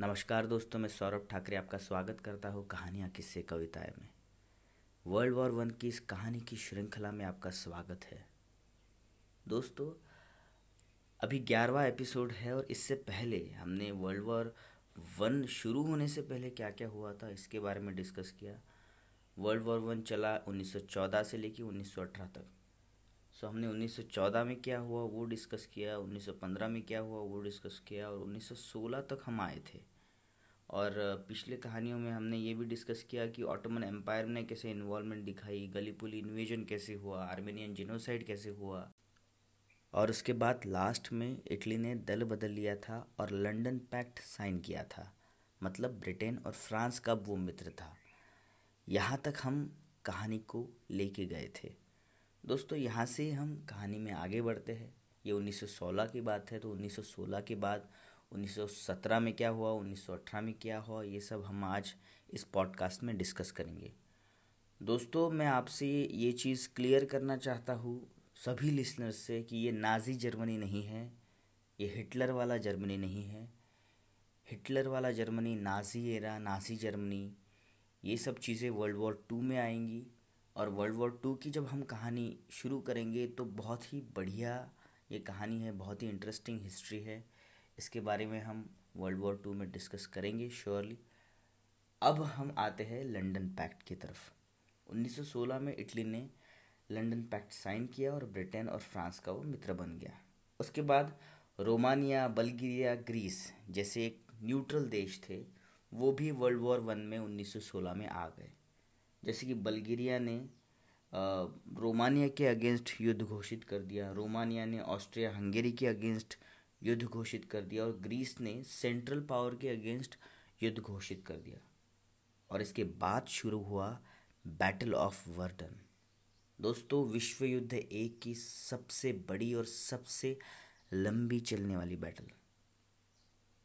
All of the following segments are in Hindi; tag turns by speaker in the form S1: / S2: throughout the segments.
S1: नमस्कार दोस्तों, मैं सौरभ ठाकरे आपका स्वागत करता हूँ कहानियाँ, किस्से, कविताएँ में। वर्ल्ड वॉर वन की इस कहानी की श्रृंखला में आपका स्वागत है। दोस्तों, अभी ग्यारहवा एपिसोड है और इससे पहले हमने वर्ल्ड वॉर वन शुरू होने से पहले क्या क्या हुआ था, इसके बारे में डिस्कस किया। वर्ल्ड वॉर वन चला 1914 से लेकर 1918 तक। सो हमने 1914 में क्या हुआ, वो डिस्कस किया 1915 में क्या हुआ, वो डिस्कस किया और 1916 तक हम आए थे। और पिछले कहानियों में हमने ये भी डिस्कस किया कि ऑटोमन एम्पायर ने कैसे इन्वॉल्वमेंट दिखाई गलीपुली इन्वेजन कैसे हुआ आर्मेनियन जिनोसाइड कैसे हुआ। और उसके बाद लास्ट में इटली ने दल बदल लिया था और लंदन पैक्ट साइन किया था। मतलब ब्रिटेन और फ्रांस का वो मित्र था। यहाँ तक हम कहानी को लेके गए थे। दोस्तों, यहाँ से हम कहानी में आगे बढ़ते हैं। ये 1916 की बात है तो 1916 के बाद 1917 में क्या हुआ 1918 में क्या हुआ, ये सब हम आज इस पॉडकास्ट में डिस्कस करेंगे। दोस्तों, मैं आपसे ये चीज़ क्लियर करना चाहता हूँ सभी लिसनर्स से कि ये नाजी जर्मनी नहीं है, ये हिटलर वाला जर्मनी नहीं है। हिटलर वाला Germany, Nazi era, Nazi Germany, ये सब चीज़ें वर्ल्ड वॉर टू में आएँगी। और वर्ल्ड वॉर टू की जब हम कहानी शुरू करेंगे तो बहुत ही बढ़िया ये कहानी है, बहुत ही इंटरेस्टिंग हिस्ट्री है। इसके बारे में हम वर्ल्ड वॉर टू में डिस्कस करेंगे श्योरली अब हम आते हैं लंदन पैक्ट की तरफ़। 1916 में इटली ने लंदन पैक्ट साइन किया और ब्रिटेन और फ्रांस का वो मित्र बन गया। उसके बाद रोमानिया, बल्गेरिया ग्रीस जैसे एक न्यूट्रल देश थे, वो भी वर्ल्ड वॉर वन में 1916 में आ गए। जैसे कि बल्गेरिया ने रोमानिया के अगेंस्ट युद्ध घोषित कर दिया, रोमानिया ने ऑस्ट्रिया हंगेरी के अगेंस्ट युद्ध घोषित कर दिया और ग्रीस ने सेंट्रल पावर के अगेंस्ट युद्ध घोषित कर दिया। और इसके बाद शुरू हुआ बैटल ऑफ़ वर्डन दोस्तों विश्व युद्ध एक की सबसे बड़ी और सबसे लंबी चलने वाली बैटल।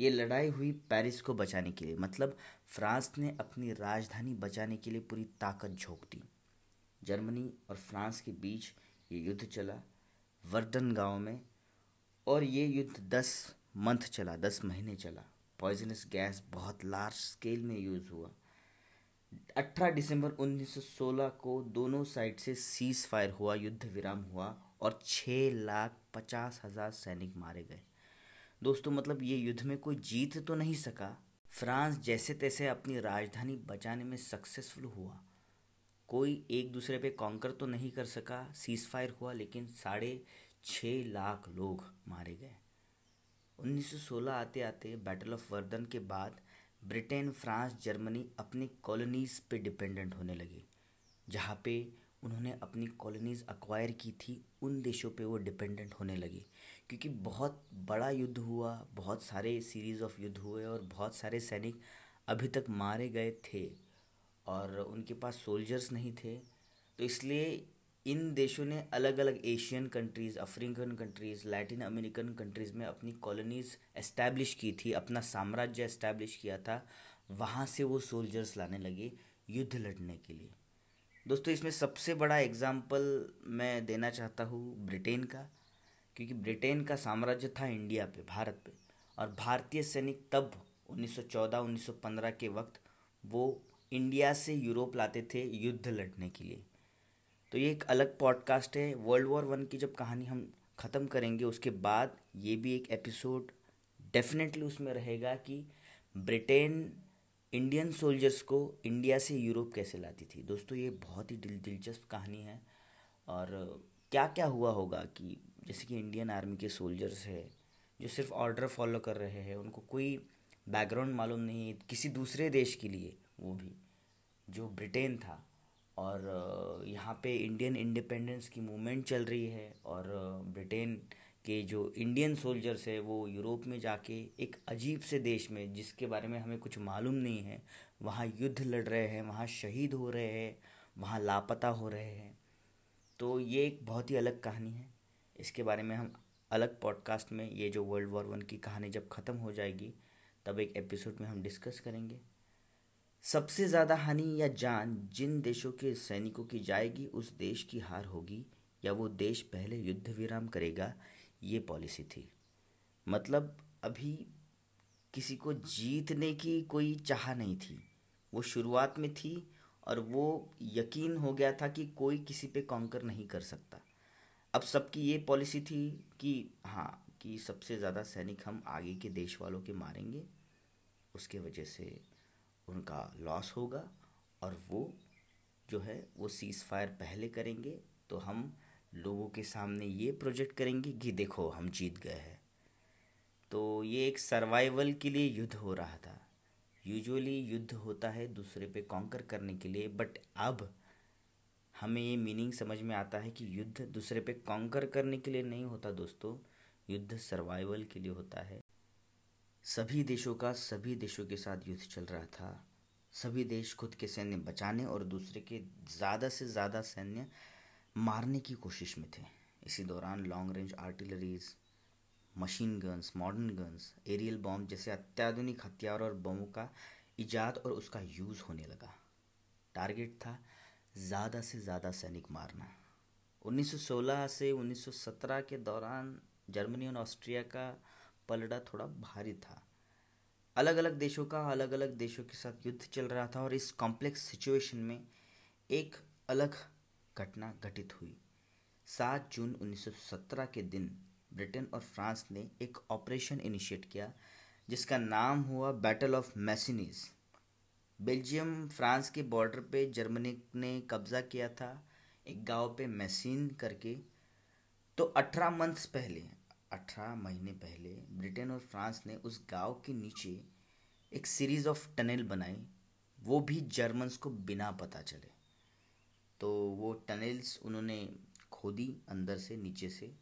S1: ये लड़ाई हुई पेरिस को बचाने के लिए। मतलब फ्रांस ने अपनी राजधानी बचाने के लिए पूरी ताकत झोंक दी। जर्मनी और फ्रांस के बीच ये युद्ध चला वर्डन गाँव में, और ये युद्ध दस मंथ चला, दस महीने चला। पॉइजनस गैस बहुत लार्ज स्केल में यूज़ हुआ। 18 दिसंबर 1916 को दोनों साइड से सीज फायर हुआ, युद्ध विराम हुआ, और छः लाख पचास हज़ार सैनिक मारे गए। दोस्तों मतलब ये युद्ध में कोई जीत तो नहीं सका। फ्रांस जैसे तैसे अपनी राजधानी बचाने में सक्सेसफुल हुआ। कोई एक दूसरे पे कॉन्कर तो नहीं कर सका। सीज फायर हुआ, लेकिन साढ़े छः लाख लोग मारे गए। 1916 आते आते बैटल ऑफ़ वर्दन के बाद ब्रिटेन फ्रांस जर्मनी अपनी कॉलोनीज़ पे डिपेंडेंट होने लगे, जहाँ पे उन्होंने अपनी कॉलोनीज़ अक्वायर की थी, उन देशों पे वो डिपेंडेंट होने लगे। क्योंकि बहुत बड़ा युद्ध हुआ, बहुत सारे सीरीज़ ऑफ़ युद्ध हुए और बहुत सारे सैनिक अभी तक मारे गए थे और उनके पास सोल्जर्स नहीं थे। तो इसलिए इन देशों ने अलग अलग Asian countries African countries Latin American countries में अपनी कॉलोनीज़ एस्टैब्लिश की थी, अपना साम्राज्य एस्टैब्लिश किया था। वहाँ से वो सोल्जर्स लाने लगे युद्ध लड़ने के लिए। दोस्तों, इसमें सबसे बड़ा एग्ज़ाम्पल मैं देना चाहता हूँ ब्रिटेन का। क्योंकि ब्रिटेन का साम्राज्य था इंडिया पे, भारत पे। और भारतीय सैनिक तब 1914-1915 के वक्त वो इंडिया से यूरोप लाते थे युद्ध लड़ने के लिए। तो ये एक अलग पॉडकास्ट है, वर्ल्ड वॉर वन की जब कहानी हम ख़त्म करेंगे, उसके बाद ये भी एक एपिसोड डेफिनेटली उसमें रहेगा कि ब्रिटेन इंडियन सोल्जर्स को इंडिया से यूरोप कैसे लाती थी। दोस्तों, ये बहुत ही दिल दिलचस्प कहानी है और क्या क्या हुआ होगा कि जैसे कि इंडियन आर्मी के सोल्जर्स है, जो सिर्फ़ ऑर्डर फॉलो कर रहे हैं, उनको कोई बैकग्राउंड मालूम नहीं है किसी दूसरे देश के लिए, वो भी, जो ब्रिटेन था। और यहाँ पे इंडियन इंडिपेंडेंस की मूवमेंट चल रही है और ब्रिटेन के जो इंडियन सोल्जर्स है, वो यूरोप में जाके एक अजीब से देश में, जिसके बारे में हमें कुछ मालूम नहीं है, वहाँ युद्ध लड़ रहे हैं, वहाँ शहीद हो रहे हैं, वहाँ लापता हो रहे हैं। तो ये एक बहुत ही अलग कहानी है। इसके बारे में हम अलग पॉडकास्ट में ये जो वर्ल्ड वॉर वन की कहानी जब ख़त्म हो जाएगी, तब एक एपिसोड में हम डिस्कस करेंगे। सबसे ज़्यादा हानि या जान जिन देशों के सैनिकों की जाएगी, उस देश की हार होगी, या वो देश पहले युद्ध विराम करेगा, ये पॉलिसी थी। मतलब अभी किसी को जीतने की कोई चाह नहीं थी। वो शुरुआत में थी और वो यकीन हो गया था कि कोई किसी पे कॉन्कर नहीं कर सकता। अब सबकी ये पॉलिसी थी कि हाँ कि सबसे ज़्यादा सैनिक हम आगे के देश वालों के मारेंगे, उसके वजह से उनका लॉस होगा और वो जो है, वो सीज़ फायर पहले करेंगे तो हम लोगों के सामने ये प्रोजेक्ट करेंगे कि देखो, हम जीत गए हैं। तो ये एक सर्वाइवल के लिए युद्ध हो रहा था। यूजुअली युद्ध होता है दूसरे पे कॉन्कर करने के लिए बट अब हमें ये मीनिंग समझ में आता है कि युद्ध दूसरे पे कॉन्कर करने के लिए नहीं होता दोस्तों, युद्ध सर्वाइवल के लिए होता है। सभी देशों का सभी देशों के साथ युद्ध चल रहा था। सभी देश खुद के सैन्य बचाने और दूसरे के ज़्यादा से ज़्यादा सैन्य मारने की कोशिश में थे। इसी दौरान long range artilleries machine guns modern guns aerial bomb जैसे अत्याधुनिक हथियार और बमों का ईजाद और उसका यूज़ होने लगा। टारगेट था ज़्यादा से ज़्यादा सैनिक मारना। 1916 से 1917 के दौरान जर्मनी और ऑस्ट्रिया का पलड़ा थोड़ा भारी था। अलग अलग देशों का अलग अलग देशों के साथ युद्ध चल रहा था और इस कॉम्प्लेक्स सिचुएशन में एक अलग घटना घटित हुई। सात जून 1917 के दिन ब्रिटेन और फ्रांस ने एक ऑपरेशन इनिशिएट किया, जिसका नाम हुआ battle of Messines Belgium, France के बॉर्डर पे जर्मनी ने कब्ज़ा किया था, एक गाँव पे मैसिन करके। तो अठारह मंथ्स पहले, अठारह महीने पहले, ब्रिटेन और फ्रांस ने उस गाँव के नीचे एक सीरीज़ ऑफ़ टनल बनाई। वो भी जर्मन्स को बिना पता चले। तो वो टनल्स उन्होंने खोदी अंदर से, नीचे से,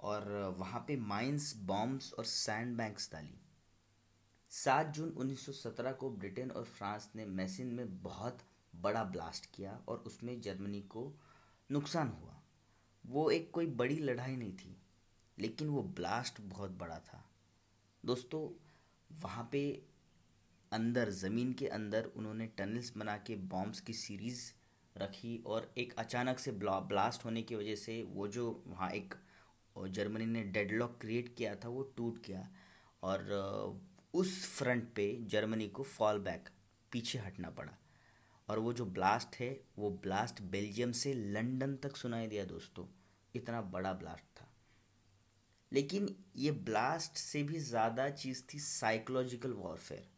S1: और वहाँ पे माइंस बॉम्ब्स और सैंड बैंक्स डाली। सात जून 1917 को ब्रिटेन और फ्रांस ने मैसिन में बहुत बड़ा ब्लास्ट किया और उसमें जर्मनी को नुकसान हुआ। वो एक कोई बड़ी लड़ाई नहीं थी, लेकिन वो ब्लास्ट बहुत बड़ा था। दोस्तों, वहाँ पे अंदर, ज़मीन के अंदर उन्होंने टनल्स बना के बॉम्ब्स की सीरीज़ रखी और एक अचानक से ब्लास्ट होने की वजह से वो जो वहाँ एक, जर्मनी ने डेडलॉक क्रिएट किया था, वो टूट गया। और उस फ्रंट पे जर्मनी को फॉल बैक पीछे हटना पड़ा। और वो जो ब्लास्ट है, वो ब्लास्ट बेल्जियम से लंदन तक सुनाई दिया दोस्तों। इतना बड़ा ब्लास्ट था। लेकिन ये ब्लास्ट से भी ज़्यादा चीज़ थी साइकोलॉजिकल वॉरफेयर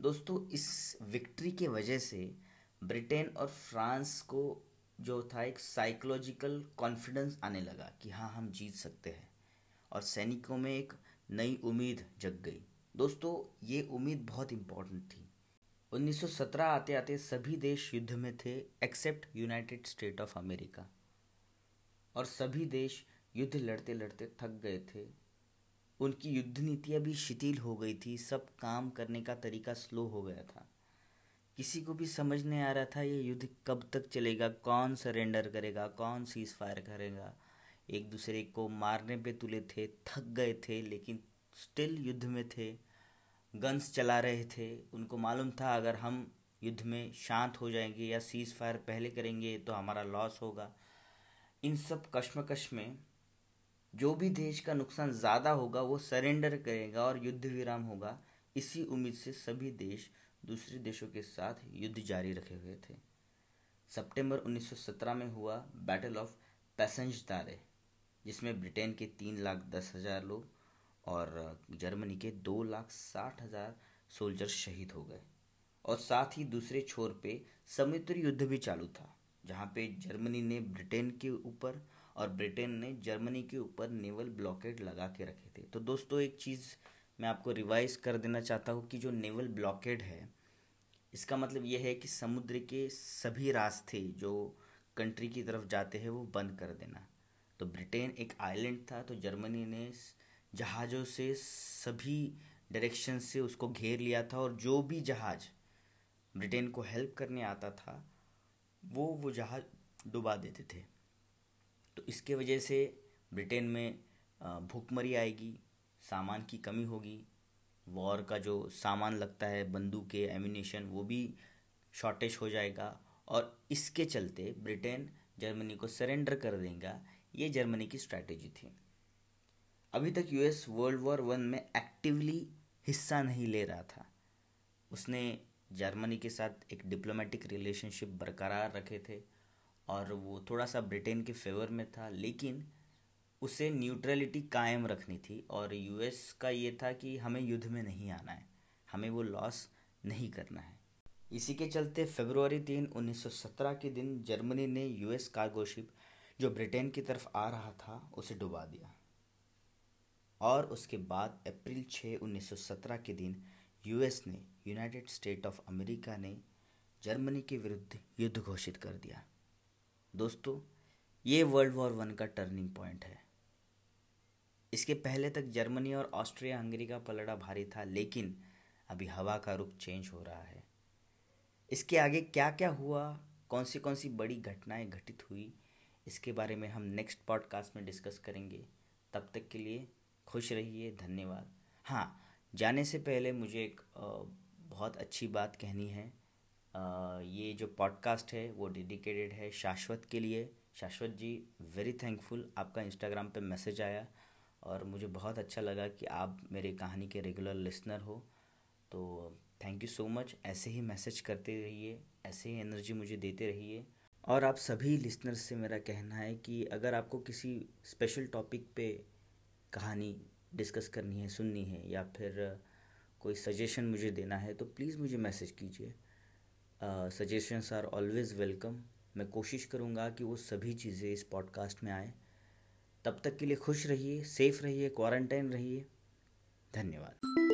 S1: दोस्तों, इस विक्ट्री के वजह से ब्रिटेन और फ्रांस को जो था एक साइकोलॉजिकल कॉन्फिडेंस आने लगा कि हाँ हम जीत सकते हैं। और सैनिकों में एक नई उम्मीद जग गई। दोस्तों, ये उम्मीद बहुत इम्पोर्टेंट थी। 1917 आते आते सभी देश युद्ध में थे except United State of America और सभी देश युद्ध लड़ते लड़ते थक गए थे। उनकी युद्ध नीतियाँ भी शिथिल हो गई थी, सब काम करने का तरीका स्लो हो गया था। किसी को भी समझ नहीं आ रहा था ये युद्ध कब तक चलेगा, कौन सरेंडर करेगा, कौन सीज फायर करेगा। एक दूसरे को मारने पे तुले थे, थक गए थे, लेकिन स्टिल युद्ध में थे। गन्स चला रहे थे। उनको मालूम था, अगर हम युद्ध में शांत हो जाएँगे या सीज फायर पहले करेंगे तो हमारा लॉस होगा। इन सब कश्मकश में जो भी देश का नुकसान ज़्यादा होगा, वो सरेंडर करेगा और युद्ध विराम होगा। इसी उम्मीद से सभी देश दूसरे देशों के साथ युद्ध जारी रखे हुए थे। सितंबर 1917 में हुआ बैटल ऑफ़ पैसेंज दारे जिसमें ब्रिटेन के तीन लाख दस हज़ार लोग और जर्मनी के दो लाख साठ हज़ार सोल्जर शहीद हो गए। और साथ ही दूसरे छोर पे समुद्री युद्ध भी चालू था, जहाँ पे जर्मनी ने ब्रिटेन के ऊपर और ब्रिटेन ने जर्मनी के ऊपर नेवल ब्लॉकेट लगा के रखे थे। तो दोस्तों, एक चीज़ मैं आपको रिवाइज कर देना चाहता हूँ कि जो नेवल ब्लॉकेट है, इसका मतलब यह है कि समुद्र के सभी रास्ते जो कंट्री की तरफ़ जाते हैं, वो बंद कर देना। तो ब्रिटेन एक आइलैंड था तो जर्मनी ने जहाज़ों से, सभी डायरेक्शन से उसको घेर लिया था और जो भी जहाज़ ब्रिटेन को हेल्प करने आता था, वो वो जहाज़ डुबा देते थे। तो इसके वजह से ब्रिटेन में भूखमरी आएगी, सामान की कमी होगी, वॉर का जो सामान लगता है, बंदूकें एमिनेशन वो भी शॉर्टेज हो जाएगा और इसके चलते ब्रिटेन जर्मनी को सरेंडर कर देगा। ये जर्मनी की स्ट्रैटेजी थी। अभी तक यूएस वर्ल्ड वॉर वन में एक्टिवली हिस्सा नहीं ले रहा था। उसने जर्मनी के साथ एक डिप्लोमेटिक रिलेशनशिप बरकरार रखे थे और वो थोड़ा सा ब्रिटेन के फेवर में था, लेकिन उसे न्यूट्रलिटी कायम रखनी थी और यूएस का ये था कि हमें युद्ध में नहीं आना है, हमें वो लॉस नहीं करना है। इसी के चलते फरवरी तीन 1917 के दिन जर्मनी ने यूएस कार्गो शिप जो ब्रिटेन की तरफ़ आ रहा था, उसे डुबा दिया। और उसके बाद अप्रैल 6 1917 के दिन यूएस ने यूनाइटेड स्टेट ऑफ़ अमेरिका ने जर्मनी के विरुद्ध युद्ध घोषित कर दिया। दोस्तों, ये वर्ल्ड वॉर वन का टर्निंग पॉइंट है। इसके पहले तक जर्मनी और ऑस्ट्रिया हंगरी का पलड़ा भारी था, लेकिन अभी हवा का रुख चेंज हो रहा है। इसके आगे क्या क्या हुआ? कौन सी कौन सी बड़ी घटनाएँ घटित हुई? इसके बारे में हम नेक्स्ट पॉडकास्ट में डिस्कस करेंगे। तब तक के लिए खुश रहिए, धन्यवाद। हाँ जाने से पहले मुझे एक बहुत अच्छी बात कहनी है। ये जो पॉडकास्ट है, वो डेडिकेटेड है शाश्वत के लिए। शाश्वत जी वेरी थैंकफुल आपका इंस्टाग्राम पे मैसेज आया और मुझे बहुत अच्छा लगा कि आप मेरी कहानी के रेगुलर लिसनर हो। तो थैंक यू सो मच ऐसे ही मैसेज करते रहिए, ऐसे ही एनर्जी मुझे देते रहिए। और आप सभी लिसनर्स से मेरा कहना है कि अगर आपको किसी स्पेशल टॉपिक पे कहानी डिस्कस करनी है, सुननी है या फिर कोई सजेशन मुझे देना है तो प्लीज़ मुझे मैसेज कीजिए। सजेशंस आर ऑलवेज़ वेलकम मैं कोशिश करूँगा कि वो सभी चीज़ें इस पॉडकास्ट में आए। तब तक के लिए खुश रहिए सेफ़ रहिए क्वारंटाइन रहिए। धन्यवाद।